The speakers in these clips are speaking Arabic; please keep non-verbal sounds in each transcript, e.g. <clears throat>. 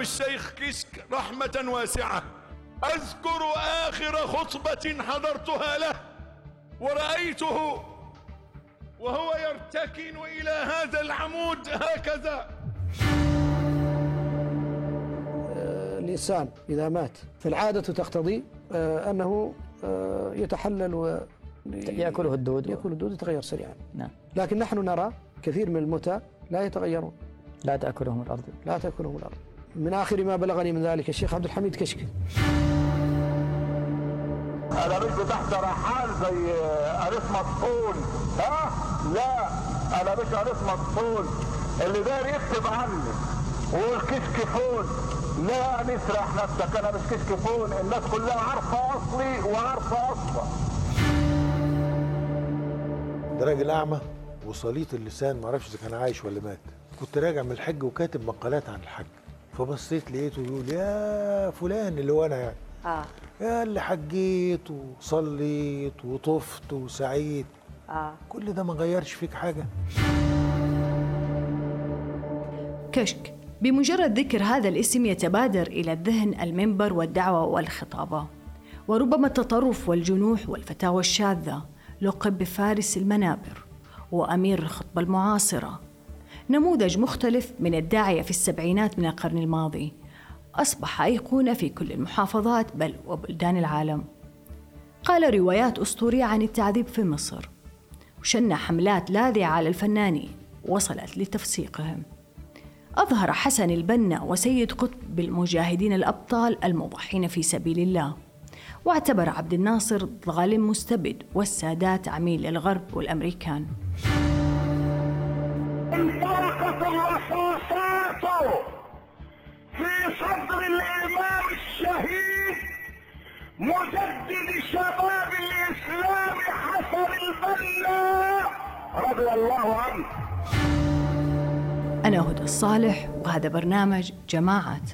الإمام الشيخ كشك رحمة واسعة. أذكر آخر خطبة حضرتها له ورأيته وهو يرتكن إلى هذا العمود هكذا. الإنسان إذا مات. فالعادة تقتضي آه، أنه آه، يتحلل و يأكله الدود. يأكل الدود يتغير سريعا. نعم. لكن نحن نرى كثير من الموتى لا يتغيرون. لا تأكلهم الأرض. لا تأكلهم الأرض. من آخر ما بلغني من ذلك الشيخ عبد الحميد كشك. أنا مش بتحت رحال زي قريص مطحون ها؟ لا أنا مش قريص مطحون اللي داير يكتب عني. ويقول كشكفون لا نسرح نفسك أنا مش كشكفون. الناس كلها عارفة أصلي وعارفة أصلا ده راجل أعمى وصليط اللسان ما أعرفش إذا كان عايش ولا مات. كنت راجع من الحج وكاتب مقالات عن الحج. فبصيت لقيته يقول يا فلان اللي هو أنا يعني. آه. يا اللي حجيت وصليت وطفت وسعيت. آه. كل ده ما غيرش فيك حاجة؟ كشك. بمجرد ذكر هذا الاسم يتبادر إلى الذهن المنبر والدعوة والخطابة. وربما التطرف والجنوح والفتاوى الشاذة. لقب بفارس المنابر وأمير الخطبة المعاصرة. نموذج مختلف من الداعية في السبعينات من القرن الماضي. أصبح أيقونة في كل المحافظات بل وبلدان العالم. قال روايات أسطورية عن التعذيب في مصر. وشن حملات لاذعة على الفنانين وصلت لتفسيقهم. أظهر حسن البنا وسيد قطب بالمجاهدين الأبطال المضحين في سبيل الله. واعتبر عبد الناصر ظالم مستبد والسادات عميل الغرب والأمريكان. انطلقت الرصاصات في صدر الامام الشهيد مجدد شباب الاسلام حسن البنا رضي الله عنه أنا هدى الصالح وهذا برنامج جماعات.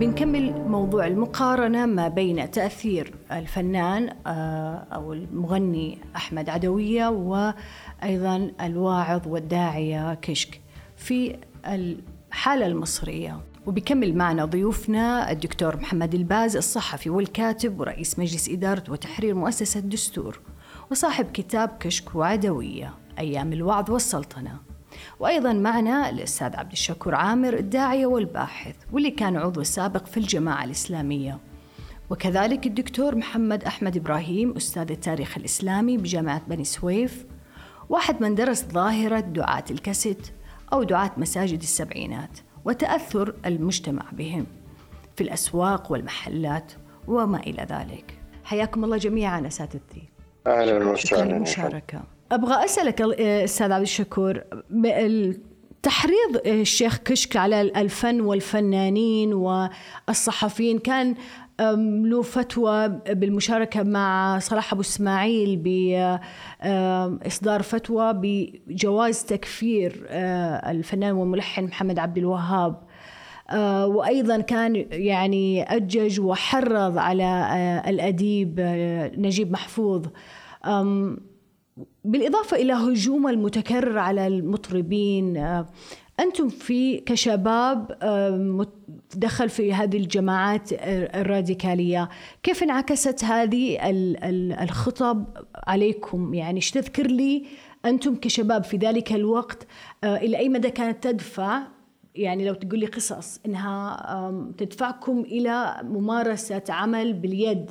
بنكمل موضوع المقارنة ما بين تأثير الفنان آه، أو المغني أحمد عدوية وأيضا الواعظ والداعية كشك في الحالة المصرية. وبيكمل معنا ضيوفنا الدكتور محمد الباز الصحفي والكاتب ورئيس مجلس إدارة وتحرير مؤسسة الدستور وصاحب كتاب كشك وعدوية أيام الوعظ والسلطنة. وأيضا معنا الأستاذ عبد الشكور عامر الداعية والباحث واللي كان عضو سابق في الجماعة الإسلامية. وكذلك الدكتور محمد أحمد إبراهيم أستاذ التاريخ الإسلامي بجامعة بني سويف واحد من درس ظاهرة دعاة الكاسيت أو دعاة مساجد السبعينات. وتأثر المجتمع بهم في الأسواق والمحلات وما إلى ذلك. حياكم الله جميعا أساتذتي. أهلا شكرا وسهلا. للمشاركة. أبغى أسألك آه، أستاذ عبد الشكور تحريض الشيخ كشك على الفن والفنانين والصحفيين كان له فتوى بالمشاركة مع صلاح أبو إسماعيل بإصدار فتوى بجواز تكفير آه، الفنان والملحن محمد عبد الوهاب. آه، وأيضا كان يعني أجج وحرض على آه، الأديب نجيب محفوظ. بالإضافة إلى هجوم المتكرر على المطربين آه، أنتم في كشباب آه، دخل في هذه الجماعات آه، الراديكالية. كيف انعكست هذه ال- ال- الخطب عليكم؟ يعني إيش تذكر لي أنتم كشباب في ذلك الوقت؟ إلى أي مدى كانت تدفع؟ يعني لو تقول لي قصص إنها آم، تدفعكم إلى ممارسة عمل باليد.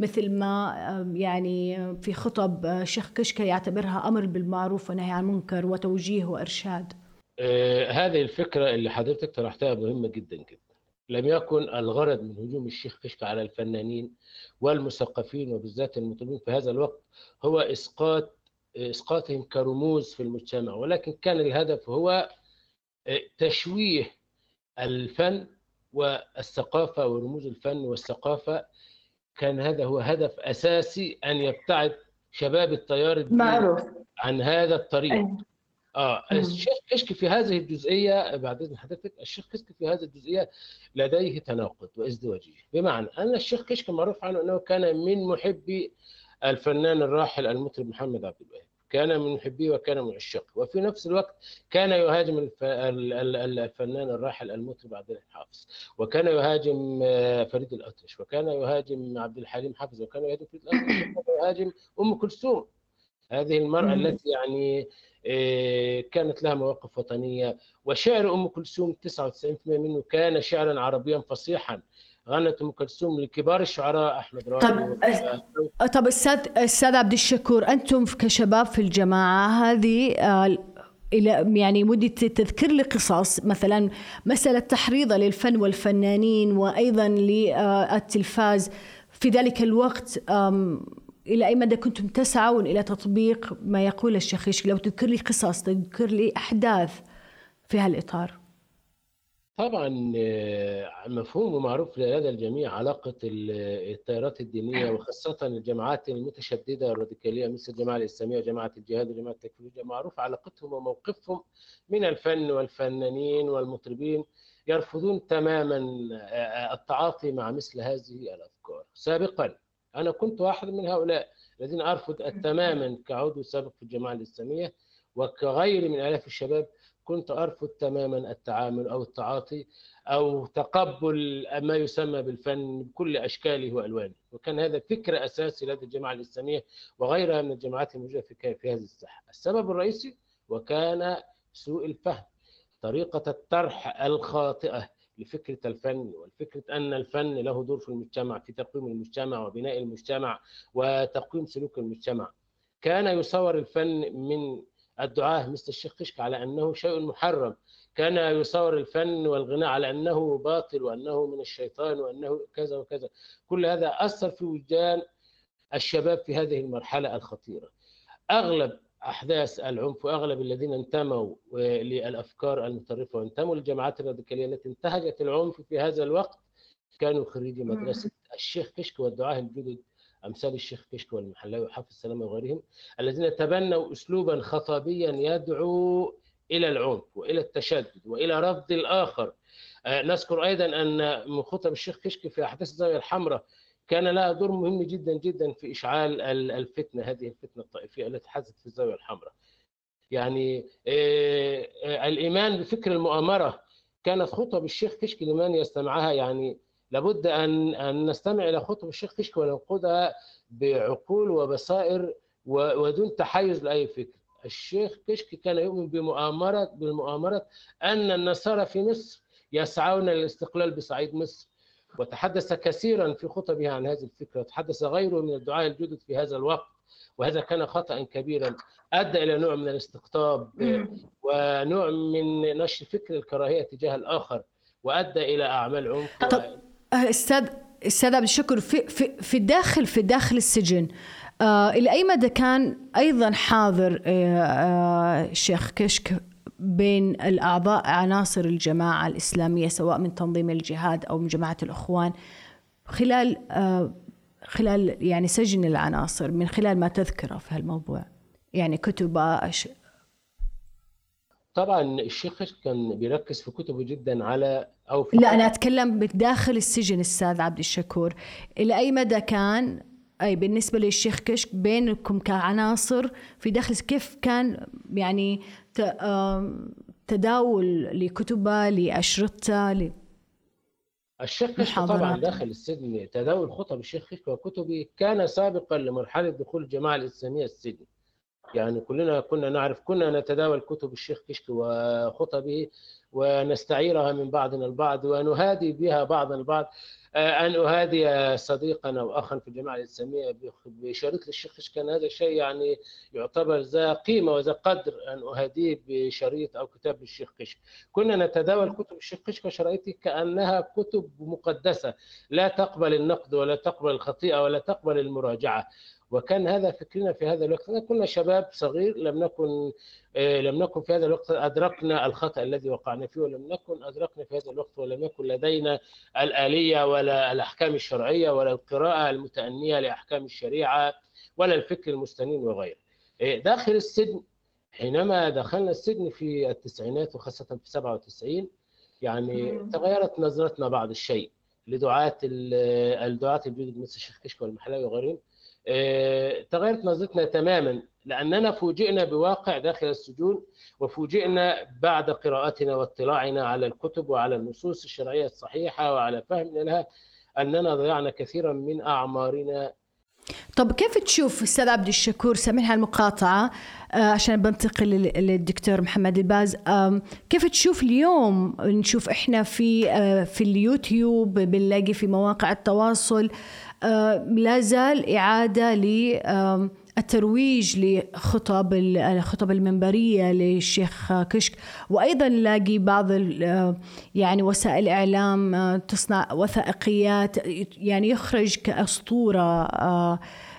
مثل ما يعني في خطب آه، الشيخ كشكه يعتبرها أمر بالمعروف ونهي عن المنكر وتوجيه وإرشاد. آه، هذه الفكرة اللي حضرتك طرحتها مهمة جدا جدا لم يكن الغرض من هجوم الشيخ كشك على الفنانين والمثقفين وبالذات المطربين في هذا الوقت هو إسقاط إسقاطهم كرموز في المجتمع ولكن كان الهدف هو آه، تشويه الفن والثقافة ورموز الفن والثقافة كان هذا هو هدف أساسي أن يبتعد شباب التيار الديني معروف. عن هذا الطريق. أيوة. آه مم. الشيخ كشك في هذه الجزئية؟ بعد إذن حضرتك الشيخ كشك في هذه الجزئية؟ لديه تناقض وإزدواجية. بمعنى أن الشيخ كشك معروف عنه؟ أنه كان من محبي الفنان الراحل المطرب محمد عبد الوهاب. كان من محبيه وكان من عشاقه. وفي نفس الوقت كان يهاجم الف... ال- ال- ال- الفنان الراحل المطرب عبد الحليم حافظ. وكان يهاجم آه، فريد الأطرش. وكان يهاجم عبد الحليم حافظ. وكان يهاجم فريد الأطرش. وكان يهاجم أم كلثوم. هذه المرأة. التي يعني آه، كانت لها مواقف وطنية. وشعر أم كلثوم 99% منه كان شعرا عربيا فصيحا. غنت أم كلثوم لكبار الشعراء أحمد طب راوي أه، طب أستاذ أستاذ عبد الشكور أنتم كشباب في الجماعة هذه آه، إلى يعني ودي تذكر لي قصص مثلا مسألة تحريضها للفن والفنانين وأيضا للتلفاز في ذلك الوقت إلى أي مدى كنتم تسعون إلى تطبيق ما يقول الشيخ لو تذكر لي قصص تذكر لي أحداث في هالإطار. طبعا آه، مفهوم ومعروف لدى الجميع علاقة ال- التيارات الدينية وخاصة الجماعات المتشددة الراديكالية مثل الجماعة الإسلامية وجماعة الجهاد وجماعة التكفيرية معروف علاقتهم وموقفهم من الفن والفنانين والمطربين يرفضون تماما آه، التعاطي مع مثل هذه الأفكار. سابقا أنا كنت واحد من هؤلاء الذين أرفض تماما كعضو سابق في الجماعة الإسلامية وكغيري من آلاف الشباب كنت أرفض تماما التعامل أو التعاطي أو تقبل ما يسمى بالفن بكل أشكاله وألوانه. وكان هذا فكر أساسي لدى الجماعة الإسلامية وغيرها من الجماعات الموجودة في في هذه الساحة. السبب الرئيسي وكان سوء الفهم طريقة الطرح الخاطئة لفكرة الفن والفكرة أن الفن له دور في المجتمع في تقويم المجتمع وبناء المجتمع وتقويم سلوك المجتمع. كان يصور الفن من الدعاة مثل الشيخ كشك على أنه شيء محرم. كان يصور الفن والغناء على أنه باطل وأنه من الشيطان وأنه كذا وكذا. كل هذا أثر في وجدان الشباب في هذه المرحلة الخطيرة. أغلب أحداث العنف وأغلب الذين انتموا للأفكار المتطرفة وانتموا للجماعات الراديكالية التي انتهجت العنف في هذا الوقت كانوا خريجي مدرسة الشيخ كشك والدعاة الجدد امثال الشيخ كشك والمحلاوي وحافظ السلامه وغيرهم الذين تبنوا اسلوبا خطابيا يدعو إلى العنف وإلى التشدد وإلى رفض الآخر. آه، نذكر أيضا أن من خطب الشيخ كشك في أحداث الزاوية الحمراء كان لها دور مهم جدا جدا في إشعال ال- الفتنة هذه الفتنة الطائفية التي حدثت في الزاوية الحمراء. يعني آه، آه، الإيمان بفكر المؤامرة كانت خطب الشيخ كشك لمن يستمعها يعني لابد أن أن نستمع إلى خطب الشيخ كشك وننقدها بعقول وبصائر ودون تحيز لأي فكر. الشيخ كشك كان يؤمن بمؤامرة بالمؤامرة أن النصارى في مصر يسعون للاستقلال بصعيد مصر وتحدث كثيرا في خطبه عن هذه الفكرة وتحدث غيره من الدعاة الجدد في هذا الوقت وهذا كان خطأ كبيرا أدى إلى نوع من الاستقطاب ونوع من نشر فكر الكراهية تجاه الآخر وأدى إلى أعمال عنف آه، أستاذ أستاذ عبد الشكر في في في الداخل في داخل السجن آه إلى أي مدى كان أيضا حاضر آه آه الشيخ كشك بين الأعضاء عناصر الجماعة الإسلامية سواء من تنظيم الجهاد أو من جماعة الإخوان خلال آه خلال يعني سجن العناصر من خلال ما تذكره في هالموضوع؟ يعني كتب أش- طبعا الشيخ كان بيركز في كتبه جدا على أو في لا أنا أتكلم بداخل السجن أستاذ عبد الشكور. إلى أي مدى كان أي بالنسبة للشيخ كشك بينكم كعناصر في داخل كيف كان يعني تداول لكتبه لأشرطة ل... الشيخ كشك طبعا. داخل السجن تداول خطب الشيخ كشك وكتبه كان سابقا لمرحلة دخول الجماعه الإسلامية السجن. يعني كلنا كنا نعرف كنا نتداول كتب الشيخ كشك وخطبه ونستعيرها من بعضنا البعض ونهادي بها بعضنا البعض. آه، أن أهادي صديقا أو اخا في الجماعة الإسلامية بخ- بشريط للشيخ كان هذا شيء يعني يعتبر ذا قيمة وذا قدر أن أهاديه بشريط أو كتاب للشيخ كشك كنا نتداول كتب الشيخ كشك وشرائطه كأنها كتب مقدسة. لا تقبل النقد ولا تقبل الخطيئة ولا تقبل المراجعة. وكان هذا فكرنا في هذا الوقت. كنا شباب صغير لم نكن آه، لم نكن في هذا الوقت أدركنا الخطأ الذي وقعنا فيه ولم نكن أدركنا في هذا الوقت ولم يكن لدينا الآلية ولا الأحكام الشرعية ولا القراءة المتأنية لأحكام الشريعة ولا الفكر المستنين وغيره. إيه، داخل السجن حينما دخلنا السجن في التسعينات وخاصة في 97 يعني تغيرت نظرتنا بعض الشيء لدعاة ال- الدعاة الجدد مثل الشيخ كشك والمحلاوي وغيرهم. تغيرت نظرتنا تماما لأننا فوجئنا بواقع داخل السجون وفوجئنا بعد قراءتنا واطلاعنا على الكتب وعلى النصوص الشرعية الصحيحة وعلى فهمنا لها أننا ضيعنا كثيرا من أعمارنا. طب كيف تشوف أستاذ عبد الشكور سامحها المقاطعة؟ آه، عشان بنتقل لل- للدكتور محمد الباز. كيف تشوف اليوم؟ نشوف إحنا في آه، في اليوتيوب بنلاقي في مواقع التواصل. آه، لا زال إعادة ل الترويج لخطب ال- الخطب المنبرية للشيخ كشك. وأيضا نلاقي بعض آه، يعني وسائل إعلام آه، تصنع وثائقيات يعني يخرج آه،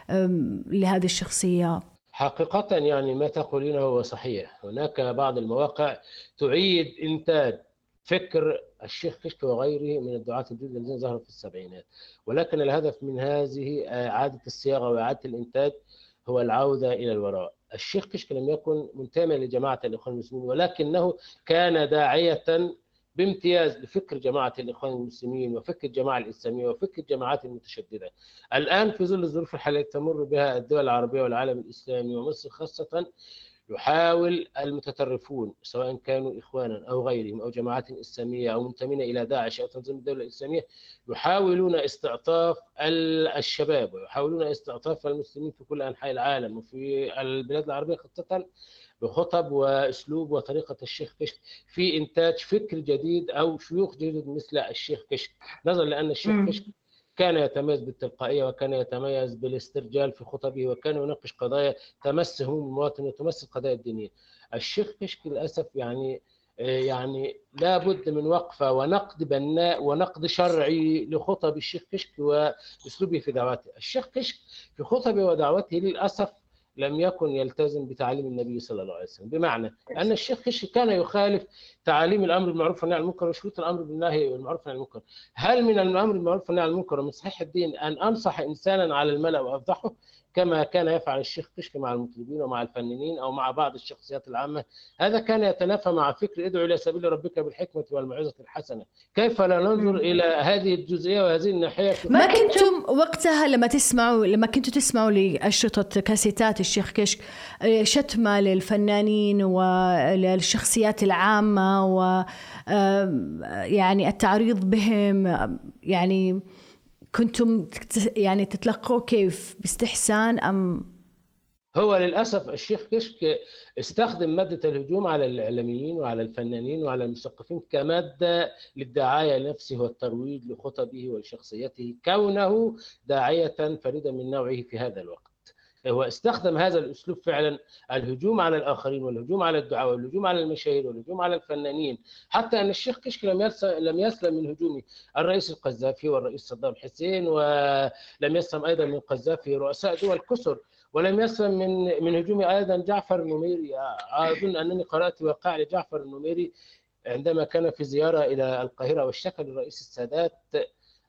آم، لهذه الشخصية. حقيقة يعني ما تقولينه هو صحيح. هناك بعض المواقع تعيد إنتاج فكر الشيخ كشك وغيره من الدعاة الجدد الذين ظهروا في السبعينات. ولكن الهدف من هذه إعادة الصياغة وإعادة الإنتاج هو العودة إلى الوراء. الشيخ كشك لم يكن منتمي لجماعة الإخوان المسلمين ولكنه كان داعية بامتياز لفكر جماعة الإخوان المسلمين وفكر الجماعة الإسلامية وفكر الجماعات المتشددة. الآن في ظل الظروف الحالية تمر بها الدول العربية والعالم الإسلامي ومصر خاصة يحاول المتطرفون سواء كانوا إخوانا أو غيرهم أو جماعات إسلامية أو منتمين إلى داعش أو تنظيم الدولة الإسلامية يحاولون استعطاف ال- الشباب ويحاولون استعطاف المسلمين في كل أنحاء العالم وفي البلاد العربية خاصة بخطب وأسلوب وطريقة الشيخ كشك في إنتاج فكر جديد أو شيوخ جدد مثل الشيخ كشك نظرا لأن الشيخ. كشك كان يتميز بالتلقائية وكان يتميز بالاسترجال في خطبه وكان يناقش قضايا تمس هموم المواطن وتمس القضايا الدينية. الشيخ كشك للأسف يعني يعني لابد من وقفة ونقد بناء ونقد شرعي لخطب الشيخ كشك وأسلوبه في دعوته. الشيخ كشك في خطبه ودعوته للأسف لم يكن يلتزم بتعاليم النبي صلى الله عليه وسلم. بمعنى أن الشيخ كشك كان يخالف تعاليم الأمر بالمعروف والنهي عن المنكر وشروط الأمر بالنهي والمعروف والنهي عن المنكر. هل من الأمر بالمعروف والنهي عن المنكر ومن صحيح الدين أن أنصح إنسانا على الملا وأفضحه؟ كما كان يفعل الشيخ كشك مع المطربين ومع الفنانين أو مع بعض الشخصيات العامة. هذا كان يتنافى مع فكر ادعو إلى سبيل ربك بالحكمة والموعظه الحسنة. كيف لا ننظر إلى هذه الجزئية وهذه الناحية؟ في ما كنتم وقتها لما تسمعوا لما كنتوا تسمعوا لأشرطة كاسيتات الشيخ كشك شتمة للفنانين وللشخصيات العامة و يعني التعريض بهم يعني كنتم يعني تتلقوا كيف باستحسان أم هو للأسف الشيخ كشك استخدم مادة الهجوم على الإعلاميين وعلى الفنانين وعلى المثقفين كمادة للدعاية لنفسه والترويج لخطبه ولشخصيته كونه داعية فريدا من نوعه في هذا الوقت. هو استخدم هذا الأسلوب فعلا الهجوم على الآخرين والهجوم على الدعاء والهجوم على المشاهير والهجوم على الفنانين. حتى أن الشيخ كشك لم لم يسلم من هجوم الرئيس القذافي والرئيس صدام حسين ولم يسلم أيضا من قذافي رؤساء دول كثر ولم يسلم من من هجوم أيضا جعفر النميري. أظن أنني قرأت وقع لجعفر النميري عندما كان في زيارة إلى القاهرة واشتكى للرئيس السادات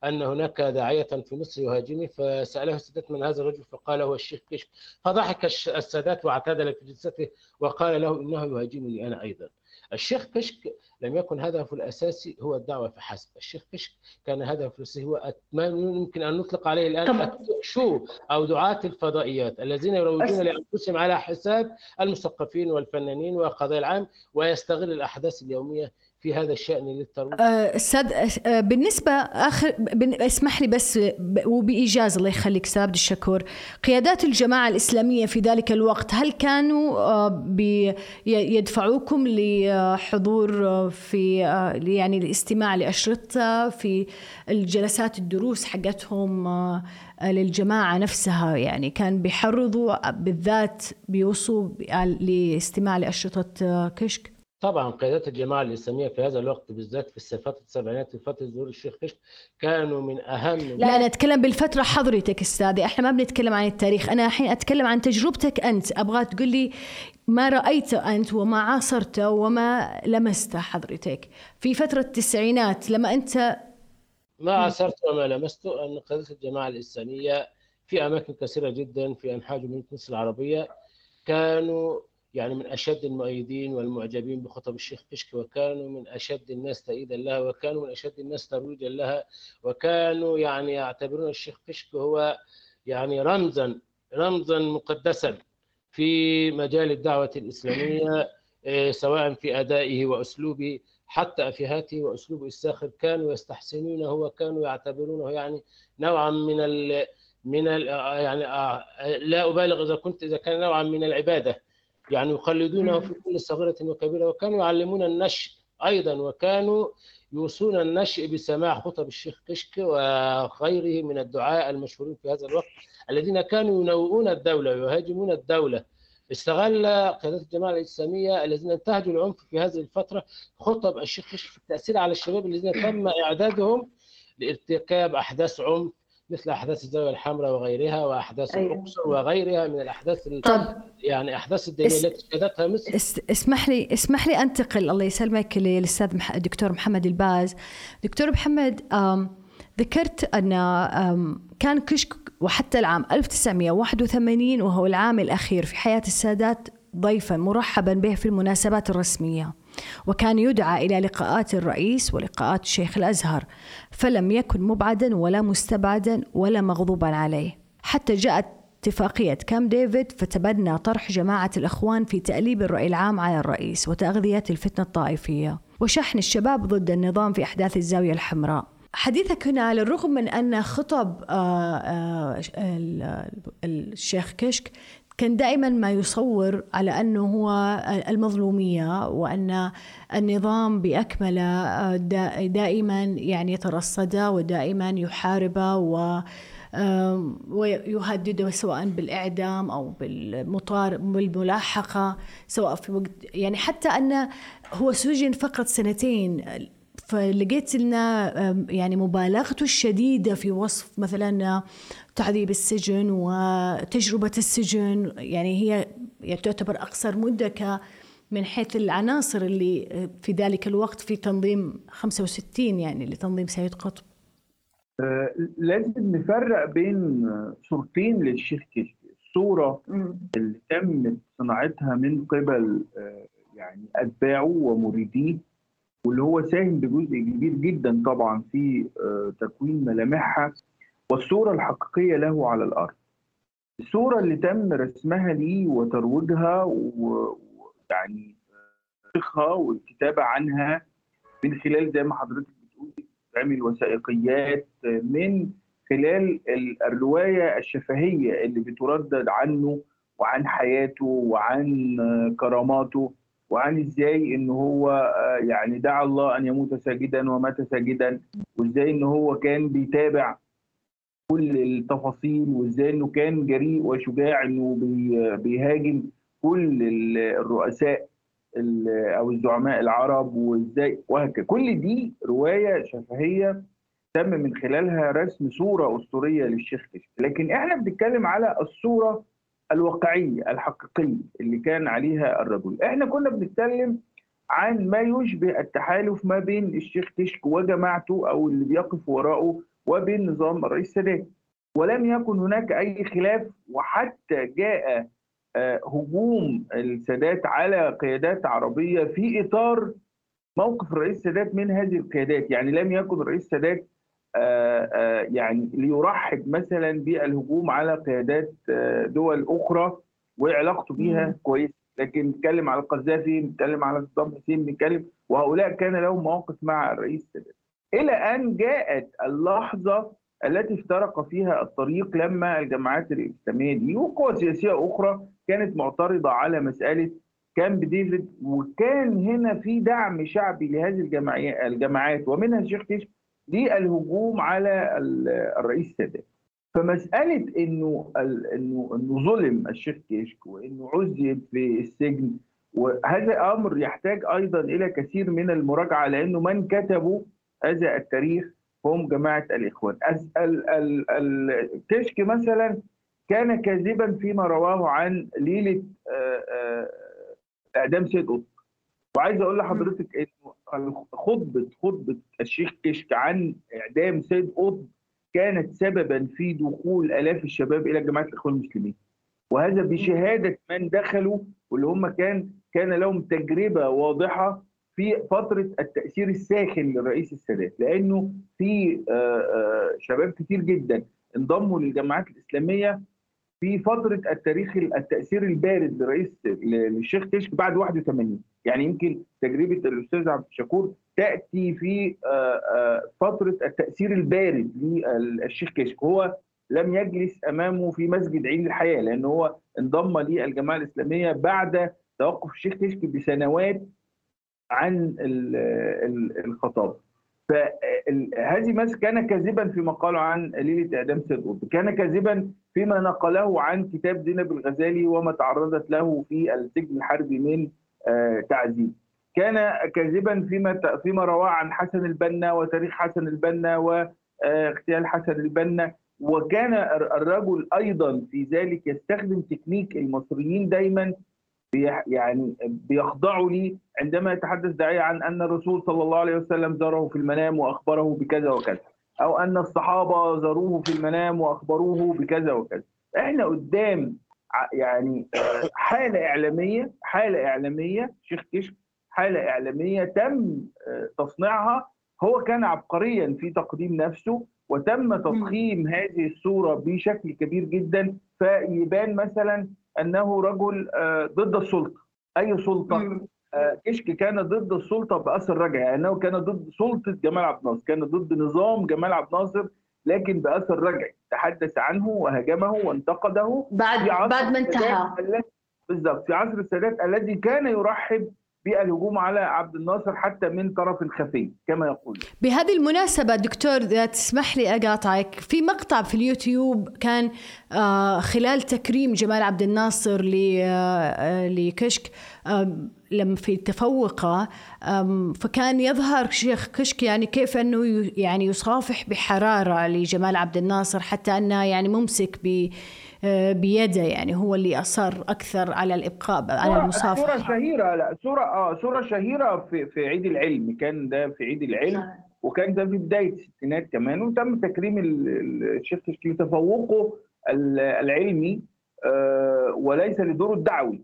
أن هناك داعية في مصر يهاجمه فسأله السادات من هذا الرجل فقال هو الشيخ كشك. فضحك السادات واعتدل في جلسته وقال له إنه يهاجمني أنا أيضا. الشيخ كشك لم يكن هدفه الأساسي هو الدعوة فحسب، الشيخ كشك كان هدفه الأساسي هو ما يمكن أن نطلق عليه الآن شو أو دعاة الفضائيات الذين يروجون لأنفسهم على حساب المثقفين والفنانين والقضايا العام ويستغل الأحداث اليومية في هذا الشأن للترويج؟ أستاذ آه، بالنسبة اخر بن- اسمح لي بس وبايجاز الله يخليك أستاذ عبد الشكور. قيادات الجماعة الإسلامية في ذلك الوقت هل كانوا آه، يدفعوكم لحضور آه، في آه، يعني الاستماع لأشرطة في الجلسات الدروس حقتهم آه، للجماعة نفسها؟ يعني كان بيحرضوا بالذات بيوصوا لاستماع لأشرطة آه، كشك؟ طبعا قيادات الجماعة الإسلامية في هذا الوقت بالذات في فتره السبعينات في فتره ظهور الشيخ كشك كانوا من أهم لا أنا أتكلم بالفترة حضرتك أستاذي. إحنا ما بنتكلم عن التاريخ. أنا الحين أتكلم عن تجربتك أنت. أبغى تقول لي ما رايته أنت وما عاصرته وما لمسته حضرتك. في فترة التسعينات لما أنت ما عاصرت وما لمست أن قيادات الجماعة الإسلامية في أماكن كثيرة جدا في أنحاء جمهورية مصر العربية كانوا يعني من أشد المؤيدين والمعجبين بخطب الشيخ كشك وكانوا من أشد الناس تأييدا لها وكانوا من أشد الناس ترويجا لها وكانوا يعني يعتبرون الشيخ كشك هو يعني رمزا رمزا مقدسا في مجال الدعوة الإسلامية إيه، سواء في أدائه وأسلوبه حتى افيهاته واسلوبه الساخر كانوا يستحسنونه وكانوا يعتبرونه يعني نوعا من ال من ال يعني آه، لا أبالغ إذا كنت إذا كان نوعا من العبادة. يعني يخلدونه في كل صغيرة وكبيرة. وكانوا يعلمون النشء أيضا وكانوا يوصون النشء بسماع خطب الشيخ كشك وغيره من الدعاء المشهورين في هذا الوقت الذين كانوا ينوئون الدولة ويهاجمون الدولة. استغل قيادات الجماعة الإسلامية الذين انتهجوا العنف في هذه الفترة خطب الشيخ كشك في التأثير على الشباب الذين تم إعدادهم لارتكاب أحداث عنف مثل أحداث الزاوية الحمراء وغيرها وأحداث أيوة. الأقصر وغيرها من الأحداث ال- طب يعني أحداث الدينيه اس- التي شهدتها مصر اس- اسمح لي اسمح لي أنتقل الله يسلمك للأستاذ مح- الدكتور محمد الباز. دكتور محمد أم ذكرت أن أم كان كشك وحتى العام 1981 وهو العام الأخير في حياة السادات ضيفا مرحبا به في المناسبات الرسمية. وكان يدعى إلى لقاءات الرئيس ولقاءات الشيخ الأزهر فلم يكن مبعدا ولا مستبعدا ولا مغضوبا عليه. حتى جاءت اتفاقية كام ديفيد فتبنى طرح جماعة الأخوان في تأليب الرأي العام على الرئيس وتغذية الفتنة الطائفية. وشحن الشباب ضد النظام في أحداث الزاوية الحمراء. حديثك هنا على الرغم من أن خطب آه، آه، ال- الشيخ كشك كان دائما ما يصور على أنه هو المظلومية وأن النظام بأكمله آه، دا- دائما يعني يترصده ودائما يحاربه و آم، ويهدده سواء بالإعدام أو بالمطار بالملاحقة سواء في وقت يعني حتى أنه هو سجن فقط سنتين. فلقيت لنا يعني مبالغته الشديدة في وصف مثلا تعذيب السجن وتجربة السجن يعني هي يعني تعتبر أقصر مدة ك من حيث العناصر اللي في ذلك الوقت في تنظيم 65 يعني لتنظيم سيد قطب. آه، لازم نفرق بين آه، صورتين للشيخ كشك الصورة اللي تم صناعتها من قبل آه، يعني أتباعه ومريديه واللي هو ساهم بجزء كبير جدا طبعا في آه، تكوين ملامحها. والصورة الحقيقية له على الأرض. الصورة اللي تم رسمها ليه وترويجها ويعني تاريخها والكتابة عنها من خلال زي ما حضرتك بتقولي تعمل وثائقيات من خلال ال- الرواية الشفهية اللي بتردد عنه وعن حياته وعن كراماته وعن إزاي إن هو آه، يعني دعا الله أن يموت ساجدا ومات ساجدا وإزاي إن هو كان بيتابع كل التفاصيل وإزاي إنه كان جريء وشجاع إنه بي- بيهاجم كل ال- الرؤساء ال- أو الزعماء العرب وإزاي وهكذا. كل دي رواية شفهية تم من خلالها رسم صورة أسطورية للشيخ كشك لكن إحنا بنتكلم على الصورة الواقعية الحقيقية اللي كان عليها الرجل. إحنا كنا بنتكلم عن ما يشبه التحالف ما بين الشيخ كشك وجماعته أو اللي بيقف وراءه وبين نظام الرئيس السادات ولم يكن هناك أي خلاف وحتى جاء آه، هجوم السادات على قيادات عربية في إطار موقف الرئيس السادات من هذه القيادات. يعني لم يكن الرئيس السادات آه، آه، يعني ليرحب مثلا بالهجوم على قيادات دول أخرى وعلاقته بيها كويسه لكن نتكلم على القذافي نتكلم على صدام حسين نتكلم وهؤلاء كان لهم مواقف مع الرئيس السادات إلى أن جاءت اللحظة التي افترق فيها الطريق لما الجماعات الإسلامية دي وقوى سياسية أخرى كانت معترضة على مسألة كامب ديفيد وكان هنا في دعم شعبي لهذه الجماعات ومنها الشيخ كشك للهجوم على ال- الرئيس السادات فمسألة إنه انه إنه ظلم الشيخ كشك وإنه عذب في السجن وهذا أمر يحتاج أيضا إلى كثير من المراجعة لأنه من كتبوا هذا التاريخ هم جماعة الإخوان. أز- ال- ال- ال- كشك مثلا كان كاذبا فيما رواه عن ليلة آه، آه، إعدام سيد قطب. وعايز أقول لحضرتك انه خطبة خطبة الشيخ كشك عن إعدام سيد قطب كانت سببا في دخول آلاف الشباب إلى جماعة الإخوان المسلمين. وهذا بشهادة من دخلوا واللي هم كان كان لهم تجربة واضحة في فترة التأثير الساخن للرئيس السادات لأنه في آه، آه، شباب كتير جدا انضموا للجماعات الإسلامية في فترة التاريخ التأثير البارد لرئيس للشيخ كشك بعد 81 يعني يمكن تجربة الأستاذ عبد الشكور تأتي في آه، فترة التأثير البارد للشيخ كشك. هو لم يجلس أمامه في مسجد عين الحياة لأنه هو انضم للجماعة الإسلامية بعد توقف الشيخ كشك بسنوات عن الخطاب. فهذه مثلا كان كاذبا فيما قاله عن ليلة إعدام سيد قطب. كان كاذبا فيما نقله عن كتاب زينب الغزالي وما تعرضت له في السجن الحربي من آه، تعذيب. كان كاذبا فيما فيما رواه عن حسن البنا وتاريخ حسن البنا واغتيال حسن البنا. وكان الرجل أيضا في ذلك يستخدم تكنيك المصريين دايما يعني بيخضعوا لي عندما يتحدث داعية عن أن الرسول صلى الله عليه وسلم زاره في المنام وأخبره بكذا وكذا أو أن الصحابة زاروه في المنام وأخبروه بكذا وكذا. إحنا قدام يعني <clears throat> حالة إعلامية حالة إعلامية شيخ كشك حالة إعلامية تم تصنيعها. هو كان عبقريا في تقديم نفسه وتم تضخيم هذه الصورة بشكل كبير جدا فيبان مثلا أنه رجل آه، ضد السلطة. أي سلطة؟ آه، كشك كان ضد السلطة باثر رجعي. يعني أنه كان ضد سلطة جمال عبد الناصر كان ضد نظام جمال عبد الناصر لكن باثر رجعي. تحدث عنه وهاجمه وانتقده بعد بعد ما انتهى. بالضبط في عصر السادات الذي كان يرحب بالهجوم على عبد الناصر حتى من طرف خفي كما يقول. بهذه المناسبة دكتور إذا تسمح لي أقاطعك في مقطع في اليوتيوب كان آه، خلال تكريم جمال عبد الناصر آه، لكشك لما في تفوقه فكان يظهر شيخ كشك يعني كيف أنه يعني يصافح بحرارة لجمال عبد الناصر حتى أنه يعني ممسك ب بيده يعني هو اللي أصر أكثر على الإبقاء على المصافحة. صوره شهيرة لا صوره آه صوره شهيرة في في عيد العلم كان ده في عيد العلم وكان ده في بداية الستينات كمان وتم تكريم الشيخ كشك لتفوقه العلمي آه، وليس لدوره الدعوي.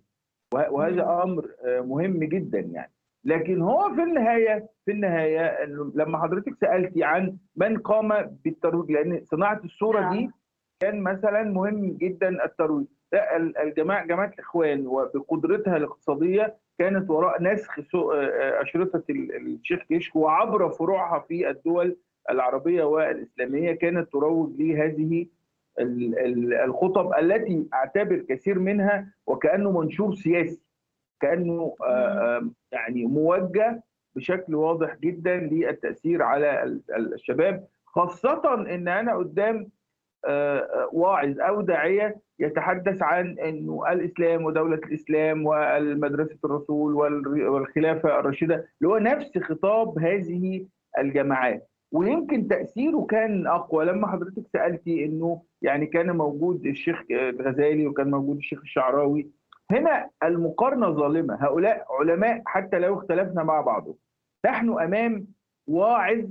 وهذا أمر آه، مهم جدا يعني. لكن هو في النهاية في النهاية لما حضرتك سألتي عن من قام بالترويج لأن صناعة الصورة دي نعم. كان مثلا مهم جدا الترويج. الجماعة جماعة الإخوان وبقدرتها الاقتصادية كانت وراء نسخ آه، أشرطة الشيخ كشك وعبر فروعها في الدول العربية والإسلامية كانت تروج لهذه الخطب التي أعتبر كثير منها وكأنه منشور سياسي كأنه آه، يعني موجه بشكل واضح جدا للتأثير على الشباب خاصة إن أنا قدام آه، واعظ أو داعية يتحدث عن إنه الإسلام ودولة الإسلام والمدرسة الرسول والخلافة الراشدة اللي هو نفس خطاب هذه الجماعات. ويمكن تأثيره كان أقوى. لما حضرتك سألتي إنه يعني كان موجود الشيخ الغزالي وكان موجود الشيخ الشعراوي. هنا المقارنة ظالمة. هؤلاء علماء حتى لو اختلفنا مع بعضهم. نحن أمام واعظ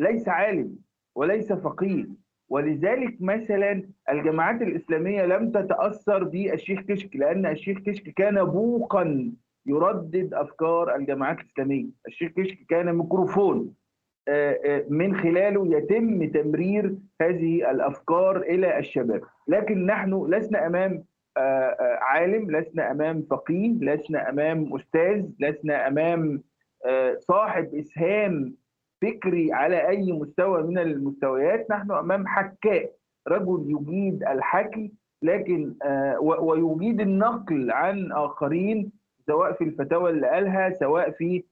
ليس عالم وليس فقيه. ولذلك مثلا الجماعات الإسلامية لم تتأثر بالشيخ كشك لأن الشيخ كشك كان بوقا يردد أفكار الجماعات الإسلامية. الشيخ كشك كان ميكروفون. من خلاله يتم تمرير هذه الأفكار إلى الشباب. لكن نحن لسنا أمام آه، عالم لسنا أمام فقيه لسنا أمام أستاذ لسنا أمام صاحب إسهام فكري على أي مستوى من المستويات. نحن أمام حكاء. رجل يجيد الحكي لكن ويجيد النقل عن آخرين سواء في الفتاوى اللي قالها سواء في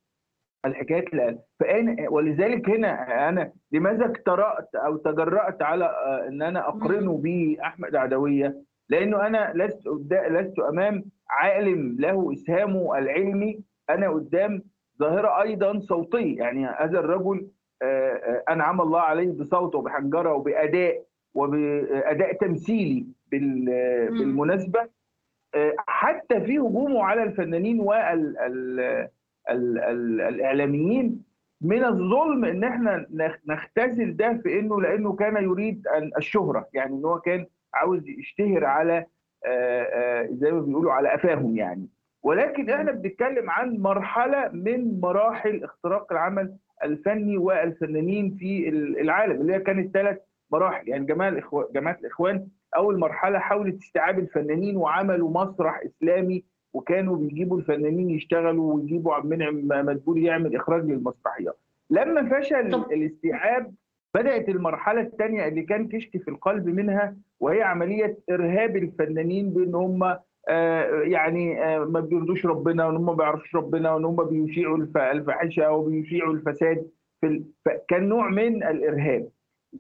الحكايات اللي فأنا ولذلك هنا أنا لماذا اقترأت أو تجرأت على آه، إن أنا أقرنه باحمد عدوية؟ لأنه أنا لست لست أمام عالم له إسهامه العلمي. أنا قدام ظاهرة أيضا صوتية. يعني هذا الرجل آه، آه، أنعم الله عليه بصوته وبحنجرة وبأداء وبأداء تمثيلي بالمناسبة. حتى في هجومه على الفنانين وال ال ال الإعلاميين من الظلم إن إحنا نختزل ده في إنه لإنه كان يريد الشهرة. يعني إن هو كان عاوز يشتهر على آه، آه، زي ما بيقولوا على قفاهم يعني. ولكن إحنا بنتكلم عن مرحلة من مراحل اختراق العمل الفني والفنانين في ال- العالم اللي هي كانت ثلاث مراحل. يعني جماعة جماعة الإخوان أول مرحلة حاولت استيعاب الفنانين وعملوا مسرح إسلامي وكانوا بيجيبوا الفنانين يشتغلوا ويجيبوا عبد المنعم مدبولي يعمل إخراج للمسرحيات لما فشل طب- الاستيعاب بدأت المرحلة الثانية اللي كان كشك في القلب منها وهي عملية إرهاب الفنانين بأن هم آه، يعني آه، ما بيرضوش ربنا وإن هم ما بيعرفوش ربنا وإن هم بيشيعوا الف- الفاحشة وبيشيعوا الفساد في ال... كان نوع من الإرهاب.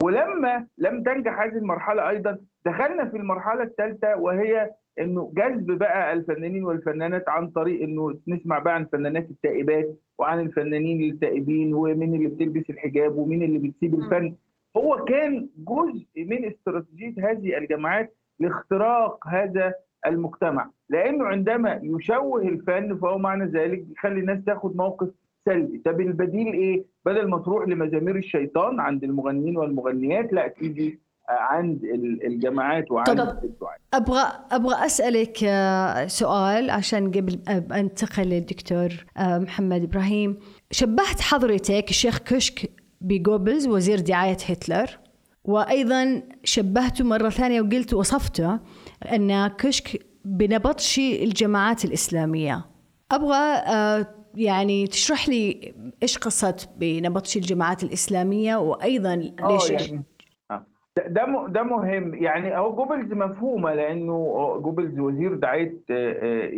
ولما لم تنجح هذه المرحلة أيضا دخلنا في المرحلة الثالثة وهي إنه جذب بقى الفنانين والفنانات عن طريق إنه نسمع بقى عن الفنانات التائبات وعن الفنانين التائبين ومين اللي بتلبس الحجاب ومين اللي بتسيب الفن. هو كان جزء من استراتيجية هذه الجماعات لاختراق هذا المجتمع لأنه عندما يشوه الفن فهو معنى ذلك بيخلي الناس تاخد موقف سلبي. طب البديل إيه؟ بدل ما تروح لمزامير الشيطان عند المغنيين والمغنيات لا تيجي عند ال- الجماعات وعند الدعاة أبغى أبغى أسألك آه، سؤال عشان قبل أنتقل للدكتور آه، محمد إبراهيم. شبهت حضرتك الشيخ كشك بجوبلز وزير دعاية هتلر وأيضا شبهته مرة ثانية وقلت وصفته أن كشك بنبطشي الجماعات الإسلامية. أبغى آه، يعني تشرح لي إيش قصة بنبطشي الجماعات الإسلامية وأيضا ليش يعني. ده- ده مهم. يعني هو جوبلز مفهومة لأنه جوبلز وزير دعاية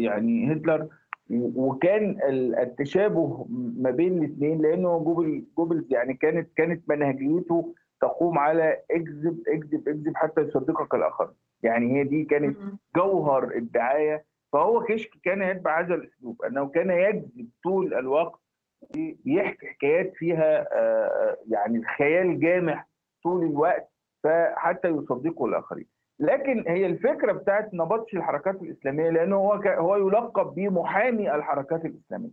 يعني هتلر وكان ال- التشابه ما بين الاثنين لأنه جوبل جوبلز يعني كانت كانت منهجيته تقوم على اكذب اكذب اكذب حتى يصدقك الآخر. يعني هي دي كانت جوهر الدعاية. فهو كشك كان يتبع هذا الأسلوب أنه كان يكذب طول الوقت بيحكي حكايات فيها يعني الخيال جامح طول الوقت. فحتى يصدقه الآخرين. لكن هي الفكرة بتاعت نبطش الحركات الإسلامية لأنه هو ك- هو يلقب بمحامي الحركات الإسلامية.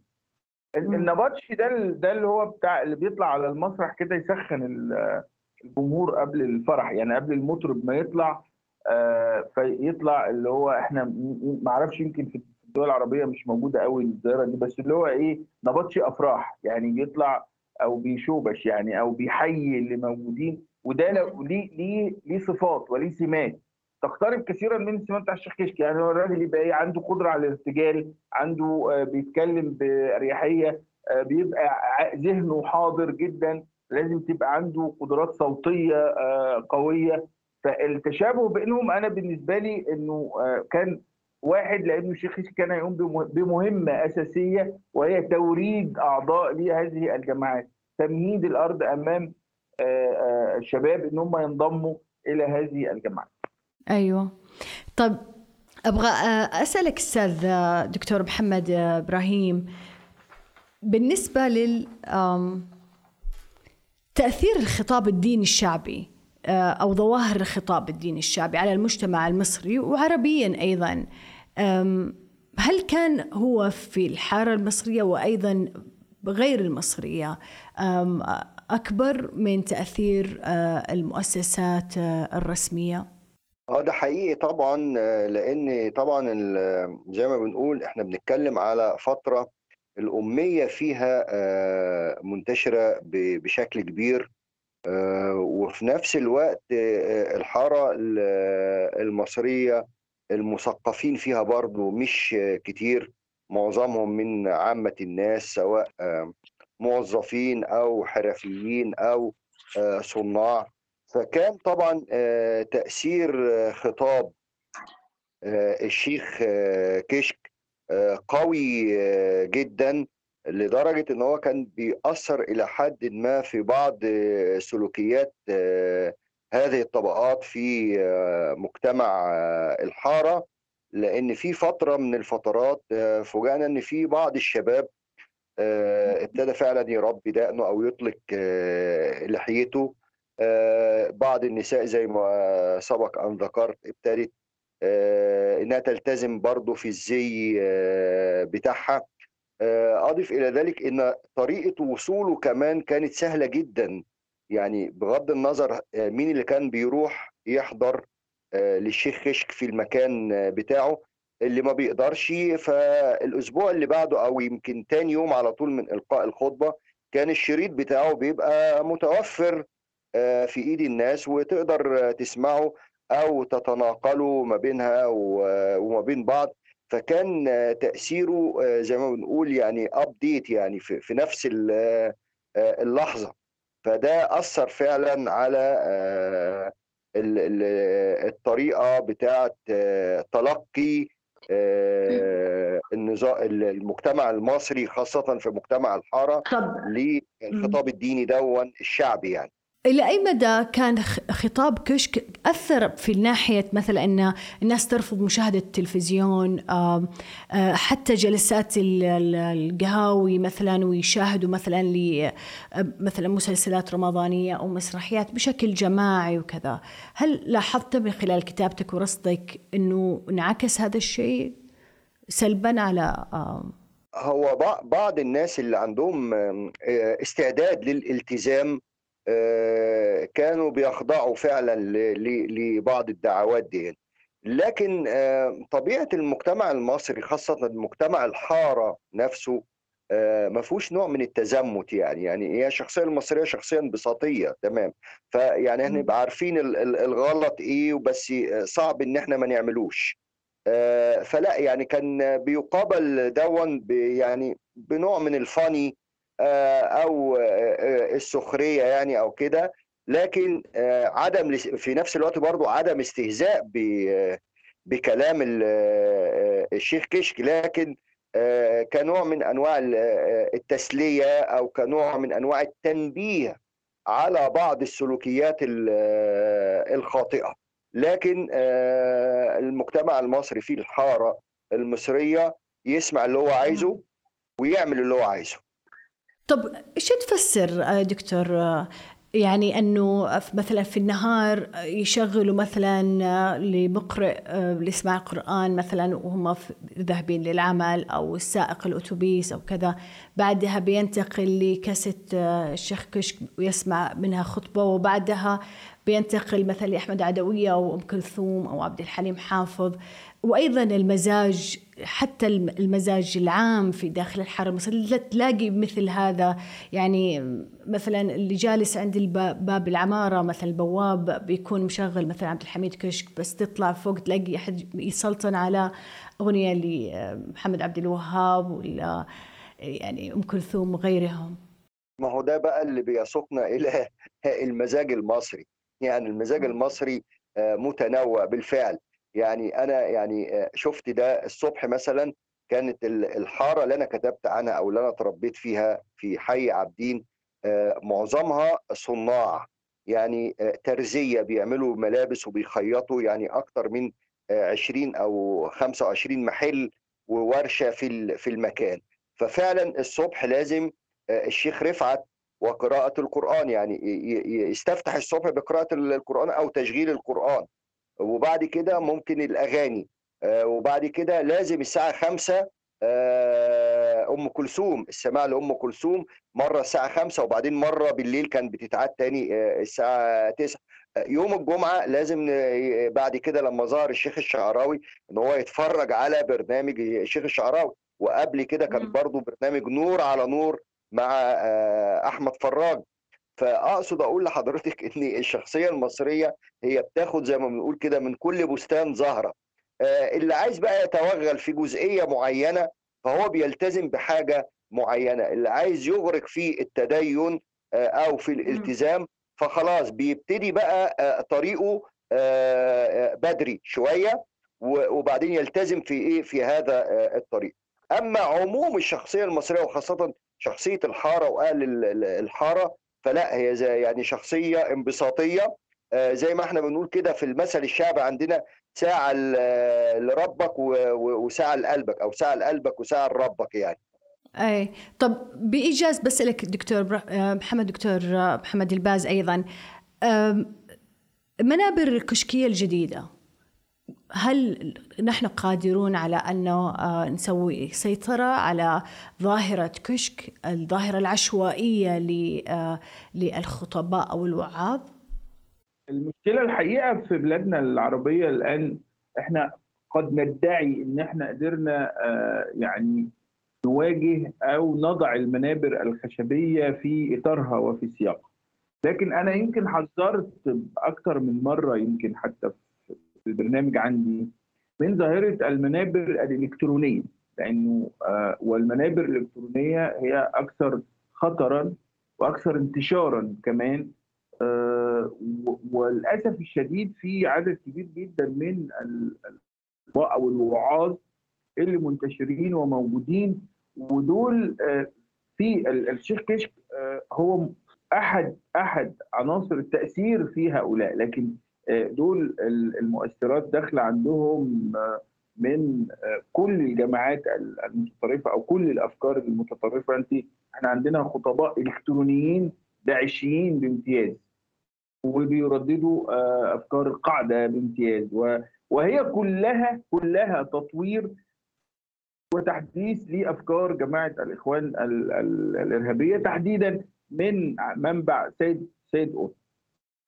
ال- النبطشي ده ده اللي هو بتاع اللي بيطلع على المسرح كده يسخن ال- الجمهور قبل الفرح يعني قبل المطرب ما يطلع آه، فيطلع اللي هو إحنا م- م- معرفش يمكن في الدول العربية مش موجودة قوي الظاهره دي بس اللي هو إيه نبطشي أفراح يعني بيطلع أو بيشوبش يعني أو بيحيي اللي موجودين. وده ليه ليه ليه صفات وليه سمات. تقترب كثيرا من السمات بتاع الشيخ كشك يعني هو الراجل يبقى إيه عنده قدرة على الارتجال عنده آه، بيتكلم بأريحية آه، بيبقى ذهنه حاضر جدا لازم تبقى عنده قدرات صوتية آه، قوية. فالتشابه بينهم أنا بالنسبة لي إنه كان واحد لأنه الشيخ كشك كان يقوم بمه- بمهمة أساسية وهي توريد أعضاء لهذه الجماعات. تمهيد الأرض أمام الشباب إن هم ينضموا إلى هذه الجماعات أيوه. طب أبغى آه، أسألك أستاذ آه، دكتور محمد آه، إبراهيم. بالنسبة لل تأثير الخطاب الديني الشعبي أو ظواهر الخطاب الديني الشعبي على المجتمع المصري وعربيا أيضا هل كان هو في الحارة المصرية وأيضا غير المصرية؟ آم، أكبر من تأثير آه، المؤسسات آه، الرسمية؟ آه ده حقيقي طبعا آه، لأن طبعا زي ما بنقول إحنا بنتكلم على فترة الأمية فيها آه، منتشرة ب- بشكل كبير آه، وفي نفس الوقت آه، الحارة ال- المصرية المثقفين فيها برضو مش آه، كتير معظمهم من عامة الناس سواء آه، موظفين أو حرفيين أو آه، صناع. فكان طبعا آه، تأثير آه، خطاب الشيخ كشك قوي جدا لدرجة إن هو كان بيأثر إلى حد ما في بعض سلوكيات هذه الطبقات في مجتمع الحارة. لأن في فترة من الفترات فوجئنا إن في بعض الشباب ابتدى فعلا يربي دقنه أو يطلق آه، لحيته. آه، بعض النساء زي ما سبق أن ذكرت ابتدت آه، إنها تلتزم برضه في الزي آه، بتاعها. آه، اضف إلى ذلك إن طريقة وصوله كمان كانت سهلة جدا. يعني بغض النظر آه، مين اللي كان بيروح يحضر آه، للشيخ كشك في المكان آه، بتاعه اللي ما بيقدرش فالأسبوع اللي بعده أو يمكن تاني يوم على طول من إلقاء الخطبة كان الشريط بتاعه بيبقى متوفر آه، في إيد الناس وتقدر تسمعه أو تتناقلوا ما بينها وما بين بعض. فكان تأثيره آه، زي ما بنقول يعني ابديت يعني في نفس آه، اللحظة. فده أثر فعلا على ال- ال- الطريقة بتاعه تلقي النظام المجتمع المصري خاصة في مجتمع الحارة للخطاب الديني دون الشعبي يعني. إلى أي مدى كان خطاب كشك أثر في ناحية مثلا أن الناس ترفض مشاهدة التلفزيون آه، حتى جلسات ال- ال- القهاوي مثلا ويشاهدوا مثلا آه، مثلا مسلسلات رمضانية أو مسرحيات بشكل جماعي وكذا. هل لاحظت من خلال كتابتك ورصدك أنه انعكس هذا الشيء سلبا على هو بع- بعض الناس اللي عندهم آه، استعداد للالتزام كانوا بيخضعوا فعلا لبعض الدعوات دي. لكن آه، طبيعة المجتمع المصري خاصة المجتمع الحارة نفسه آه، ما فيهوش نوع من التزمت يعني. يعني هي الشخصية المصرية شخصية انبساطية تمام. فيعني إحنا نبقى عارفين ال- ال- الغلط إيه وبس آه، صعب إن إحنا ما نعملوش. آه، فلا يعني كان بيقابل دون يعني بنوع من الفاني آه، أو آه، آه، السخرية يعني أو كده. لكن آه، عدم في نفس الوقت برضو عدم استهزاء بكلام ال- آه، الشيخ كشك. لكن آه، كنوع من أنواع ال- آه، التسلية أو كنوع من أنواع التنبيه على بعض السلوكيات ال- آه، الخاطئة. لكن آه، المجتمع المصري في الحارة المصرية يسمع اللي هو عايزه ويعمل اللي هو عايزه. طب إيش تفسر آه، دكتور؟ آه، يعني إنه مثلا في النهار آه، يشغلوا مثلا لمقرئ ليسمع القرآن مثلا وهم ذاهبين للعمل أو سائق الأتوبيس أو كذا. بعدها بينتقل لكاسة آه، الشيخ كشك ويسمع منها خطبة. وبعدها بينتقل مثلا لأحمد عدوية أو أم كلثوم أو عبد الحليم حافظ. وأيضا المزاج حتى الم- المزاج العام في داخل الحرم المصري لا تلاقي مثل هذا. يعني مثلا اللي جالس عند باب العمارة مثلا البواب بيكون مشغل مثلا عبد الحميد كشك بس تطلع فوق تلاقي أحد يسلطن على أغنية لمحمد عبد الوهاب ولا يعني أم كلثوم وغيرهم. ما هو ده بقى اللي بيسوقنا إلى <laughs> المزاج المصري. يعني المزاج المصري آه، متنوع بالفعل. يعني أنا يعني آه، شفت ده الصبح مثلا كانت ال- الحارة اللي أنا كتبت عنها أو اللي أنا اتربيت فيها في حي عابدين آه، معظمها صناع يعني آه، ترزية بيعملوا ملابس وبيخيطوا يعني أكتر من آه، 20 أو 25 محل وورشة في في المكان. ففعلا الصبح لازم الشيخ رفعت وقراءة القرآن يعني يستفتح الصبح بقراءة القرآن أو تشغيل القرآن. وبعد كده ممكن الأغاني. آه، وبعد كده لازم الساعة خمسة آه، أم كلثوم السماع لأم كلثوم مرة الساعة خمسة وبعدين مرة بالليل كان بتتعاد تاني آه، تسعة. آه، يوم الجمعة لازم بعد كده لما ظهر الشيخ الشعراوي إن هو يتفرج على برنامج الشيخ الشعراوي. وقبل كده كان برضو برنامج نور على نور مع أحمد فراج. فأقصد أقول لحضرتك إن الشخصية المصرية هي بتاخد زي ما بنقول كده من كل بستان زهرة. آه، اللي عايز بقى يتوغل في جزئية معينة فهو بيلتزم بحاجة معينة. اللي عايز يغرق في التدين آه، أو في الالتزام فخلاص بيبتدي بقى آه، طريقه بدري شوية وبعدين يلتزم في إيه؟ في هذا الطريق. أما عموم الشخصية المصرية وخاصة شخصية الحارة واهل ال- ال- الحارة فلا هي زي يعني شخصية انبساطية. آه، زي ما إحنا بنقول كده في المثل الشعبي عندنا ساعة ل- لربك وساعة لقلبك أو ساعة لقلبك وساعة لربك يعني. أي. طب بإيجاز بسالك دكتور آه، محمد دكتور آه، محمد الباز أيضا. منابر الكشكيه الجديدة. هل نحن قادرون على انه آه، نسوي سيطرة على ظاهرة كشك الظاهرة العشوائية ل- آه، للخطباء أو الوعاظ؟ المشكلة الحقيقة في بلادنا العربية الآن إحنا قد ندعي إن إحنا قدرنا آه، يعني نواجه أو نضع المنابر الخشبية في إطارها وفي سياقها لكن أنا يمكن حذرت أكثر من مرة يمكن حتى في البرنامج عندي من ظاهرة المنابر الإلكترونية لأنه آه، والمنابر الإلكترونية هي أكثر خطرا وأكثر انتشارا كمان آه، وللأسف الشديد في عدد كبير جدا من أو الوعاظ اللي منتشرين وموجودين ودول آه، في ال- الشيخ كشك هو أحد أحد عناصر التأثير في هؤلاء لكن دول ال- المؤثرات داخلة عندهم من كل الجماعات ال- المتطرفة أو كل الأفكار المتطرفة. أنت إحنا عندنا خطباء إلكترونيين داعشيين بامتياز وبيرددوا آه، أفكار القاعده بامتياز وهي كلها كلها تطوير وتحديث لأفكار جماعة الإخوان ال- ال- الإرهابية تحديدا من منبع سيد سيد قطب.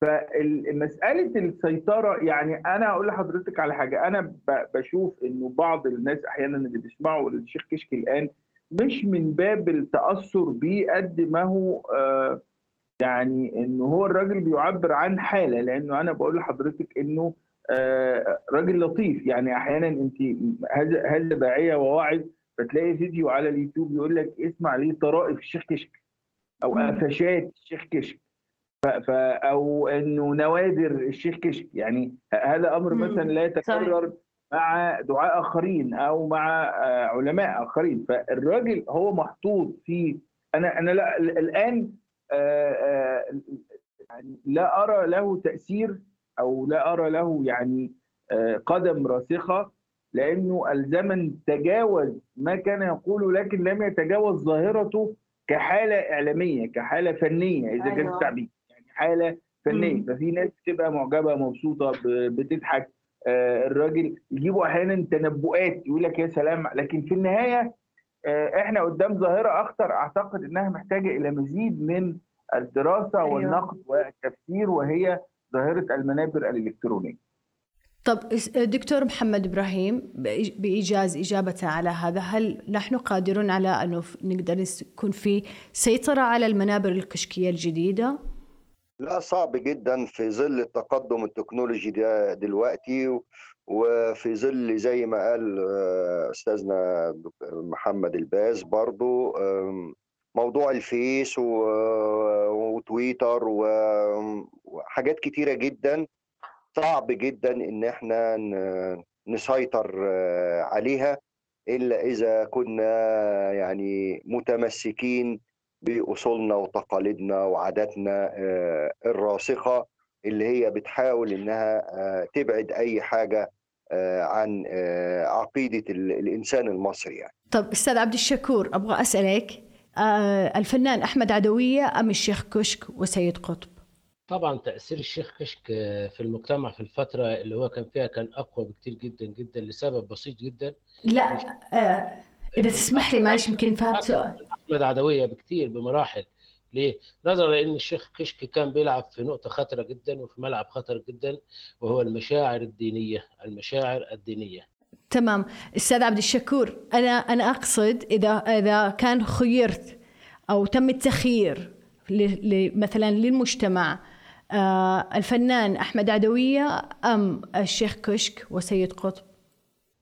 فمساله السيطرة يعني أنا أقول لحضرتك على حاجة أنا بشوف إنه بعض الناس أحيانا اللي بيسمعوا الشيخ كشك الآن مش من باب التأثر بيه قد ما هو آه يعني إنه هو الراجل بيعبر عن حالة لأنه أنا بقول لحضرتك إنه آه راجل لطيف. يعني أحيانا أنت هذا داعيه وواعظ فتلاقي فيديو على اليوتيوب يقول لك اسمع ليه طرائف الشيخ كشك أو قفشات الشيخ كشك ف... أو إنه نوادر الشيخ كشك يعني هذا أمر. مثلا لا يتكرر مع دعاء آخرين أو مع آه، علماء آخرين فالراجل هو محطوط في أنا أنا لا ال- الآن آه، آه، يعني لا أرى له تأثير أو لا أرى له يعني قدم راسخة لأنه الزمن تجاوز ما كان يقوله لكن لم يتجاوز ظاهرته كحالة إعلامية كحالة فنية إذا كان أيوة. التعبير يعني حالة فنية. ففي ناس بتبقى معجبة مبسوطة بتضحك آه، الراجل يجيبوا أحيانا تنبؤات يقول لك يا سلام لكن في النهاية آه، إحنا قدام ظاهرة أخطر أعتقد إنها محتاجة إلى مزيد من الدراسة أيوة. والنقد والتفسير وهي ظاهرة المنابر الإلكترونية. طب دكتور محمد إبراهيم بإيجاز اجابته على هذا هل نحن قادرون على انه نقدر يكون في سيطرة على المنابر الكشكية الجديدة؟ لا صعب جدا في ظل التقدم التكنولوجي ده دلوقتي وفي ظل زي ما قال آه، أستاذنا محمد الباز برضو موضوع الفيس وتويتر وحاجات كتيرة جدا. صعب جدا إن إحنا نسيطر آه، عليها إلا إذا كنا يعني متمسكين بأصولنا وتقاليدنا وعاداتنا آه، الراسخة اللي هي بتحاول إنها آه، تبعد أي حاجة آه، عن عقيدة ال- الإنسان المصري يعني طب أستاذ عبد الشكور أبغى أسألك الفنان أحمد عدوية أم الشيخ كشك وسيد قطب؟ طبعا تأثير الشيخ كشك في المجتمع في الفترة اللي هو كان فيها كان أقوى بكتير جدا جدا لسبب بسيط جدا لا إذا تسمح لي معلش يمكن فهمت سؤال. أحمد عدوية بكتير بمراحل. ليه؟ نظرا لأن الشيخ كشك كان بيلعب في نقطة خطرة جدا وفي ملعب خطر جدا وهو المشاعر الدينية المشاعر الدينية. تمام. أستاذ عبد الشكور أنا أنا أقصد إذا إذا كان خيرت أو تم التخيير ل- ل- مثلا للمجتمع آه الفنان أحمد عدوية أم الشيخ كشك وسيد قطب؟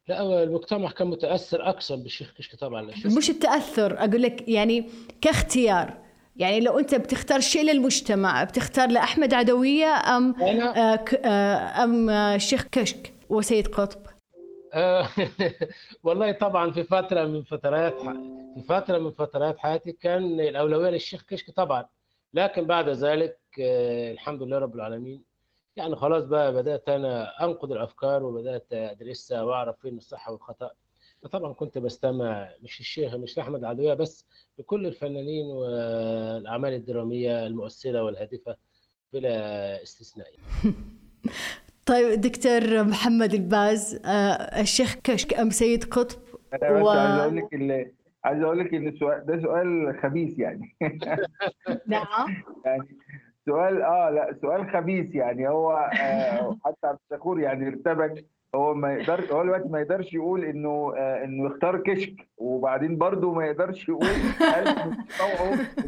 لا المجتمع كان متأثر أكثر بالشيخ كشك طبعا مش التأثر أقول لك يعني كاختيار. يعني لو أنت بتختار شيء للمجتمع بتختار لأحمد عدوية أم أنا- آه آه أم آه، الشيخ كشك وسيد قطب؟ آه، <laughs> والله طبعا في فترة من فترات في فترة من فترات حياتي كان الأولوية للشيخ كشك طبعا. لكن بعد ذلك آه، الحمد لله رب العالمين يعني خلاص بقى بدأت أنا أنقد الأفكار وبدأت أدرسها وأعرف فين الصح والخطأ. فطبعا كنت بستمع مش الشيخ مش لأحمد العدوية بس لكل الفنانين والأعمال الدرامية المؤثرة والهادفة بلا استثناء. <laughs> طيب دكتور محمد الباز آه الشيخ كشك أم سيد قطب أنا بس و- عايز أقول لك عايز أقول لك إن السؤال ده سؤال خبيث يعني. <laughs> نعم. <laughs> يعني سؤال آه لا سؤال خبيث يعني. هو آه <laughs> حتى عبد الشكور يعني ارتبك. هو ما يقدر هو دلوقتي ما يقدرش يقول إنه آه إنه يختار كشك وبعدين برضه ما يقدرش يقول <laughs>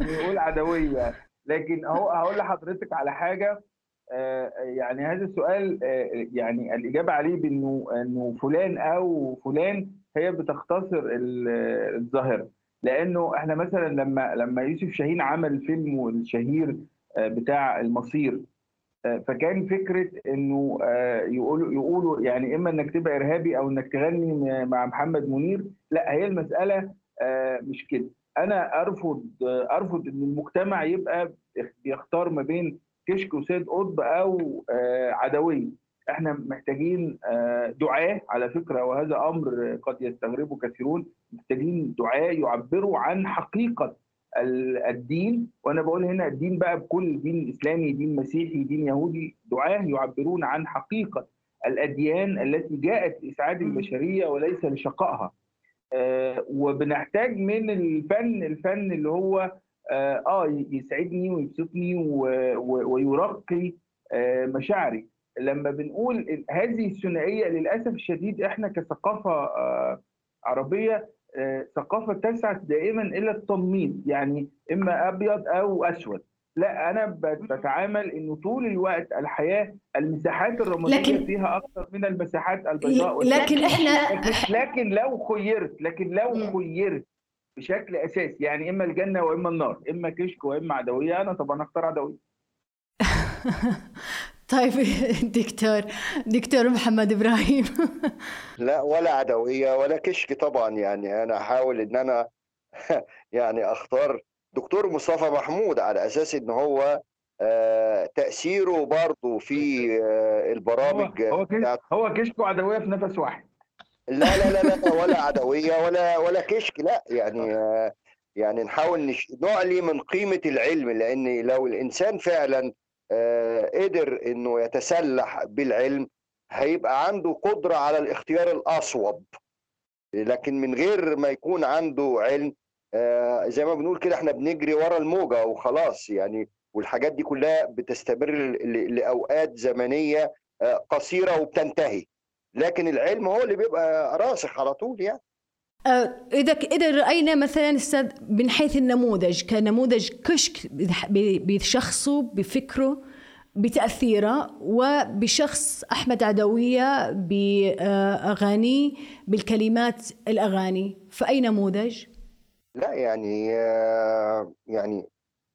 إنه يقول عدوية. لكن هو هقول لحضرتك على حاجة آه يعني هذا السؤال آه يعني الإجابة عليه بإنه إنه فلان أو فلان هي بتختصر الظاهرة. لأنه إحنا مثلا لما لما يوسف شاهين عمل فيلمه الشهير بتاع المصير. فكان فكرة إنه يقولوا يقولوا يعني إما إنك تبقى إرهابي أو إنك تغني مع محمد منير. لا هي المسألة مش كده. أنا أرفض أرفض إن المجتمع يبقى بيختار ما بين كشك وسيد قطب أو عدوية. إحنا محتاجين دعاة على فكرة وهذا أمر قد يستغربه كثيرون. محتاجين دعاة يعبروا عن حقيقة الدين وأنا بقول هنا الدين بقى بكل دين إسلامي دين مسيحي دين يهودي دعاة يعبرون عن حقيقة الأديان التي جاءت لإسعاد البشرية وليس لشقائها. آه وبنحتاج من الفن الفن اللي هو آه, آه يسعدني ويبسطني ويرقي آه مشاعري. لما بنقول هذه الثنائية للأسف الشديد إحنا كثقافة عربية ثقافة تسعى دائما إلى التنميط يعني إما أبيض أو أسود. لا أنا بتعامل إنه طول الوقت الحياة المساحات الرمادية لكن فيها أكثر من المساحات البيضاء لكن إحنا لكن, لكن لو خيرت لكن لو خيرت بشكل أساسي يعني إما الجنة وإما النار إما كشك وإما عدوية أنا طبعا أختار عدوية. <laughs> طيب <laughs> دكتور دكتور محمد إبراهيم. <laughs> لا ولا عدوية ولا كشك طبعا يعني. أنا أحاول إن أنا <laughs> يعني أختار دكتور مصطفى محمود على أساس إن هو تأثيره برضه في البرامج هو هو, هو كشك وعدوية في نفس واحد. لا لا لا لا ولا عدوية ولا ولا كشك لا يعني يعني نحاول نش... نعلي من قيمة العلم لأن لو الإنسان فعلا قدر إنه يتسلح بالعلم هيبقى عنده قدرة على الاختيار الأصوب. لكن من غير ما يكون عنده علم زي ما بنقول كده إحنا بنجري ورا الموجة وخلاص يعني. والحاجات دي كلها بتستمر لأوقات زمنية قصيرة وبتنتهي. لكن العلم هو اللي بيبقى راسخ على طول يعني. إذا إذا رأينا مثلا أستاذ من حيث النموذج كنموذج كشك بشخصه بفكره بتأثيره وبشخص أحمد عدوية بأغانيه بالكلمات الأغاني فأي نموذج؟ لا يعني يعني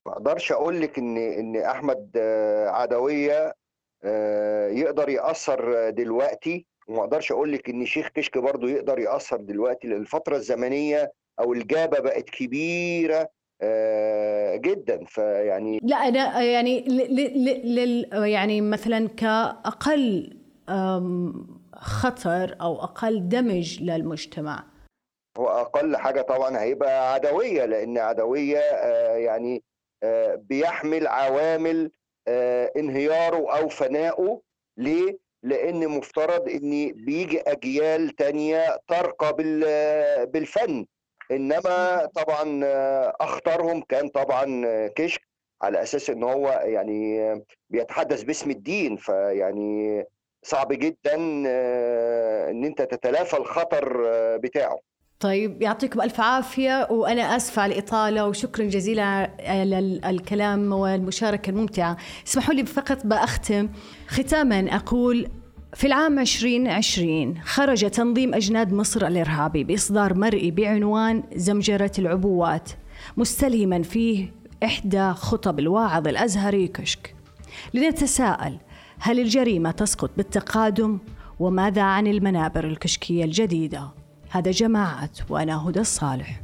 ما أقدرش أقول لك إن إن أحمد عدوية يقدر يأثر دلوقتي وما أقدرش أقول لك ان شيخ كشك برضه يقدر يأثر دلوقتي لأن الفترة الزمنية أو الجابة بقت كبيرة جدا فيعني لا أنا يعني لل يعني مثلا كأقل خطر أو أقل دمج للمجتمع هو أقل حاجة طبعا هيبقى عدوية لأن عدوية يعني بيحمل عوامل انهياره أو فنائه ليه؟ لأن مفترض إن بيجي أجيال تانية ترقى بالفن. إنما طبعا أخطرهم كان طبعا كشك على أساس إن هو يعني بيتحدث باسم الدين. فيعني صعب جدا إن أنت تتلافى الخطر بتاعه. طيب يعطيكم ألف عافية وأنا آسفة على الإطالة وشكرا جزيلا على الكلام والمشاركة الممتعة. اسمحوا لي فقط بأختم ختاما أقول في العام 2020 خرج تنظيم أجناد مصر الإرهابي بإصدار مرئي بعنوان زمجرة العبوات مستلهما فيه إحدى خطب الواعظ الأزهري كشك. لنتساءل هل الجريمة تسقط بالتقادم؟ وماذا عن المنابر الكشكية الجديدة؟ هذا جماعة وأنا هدى الصالح.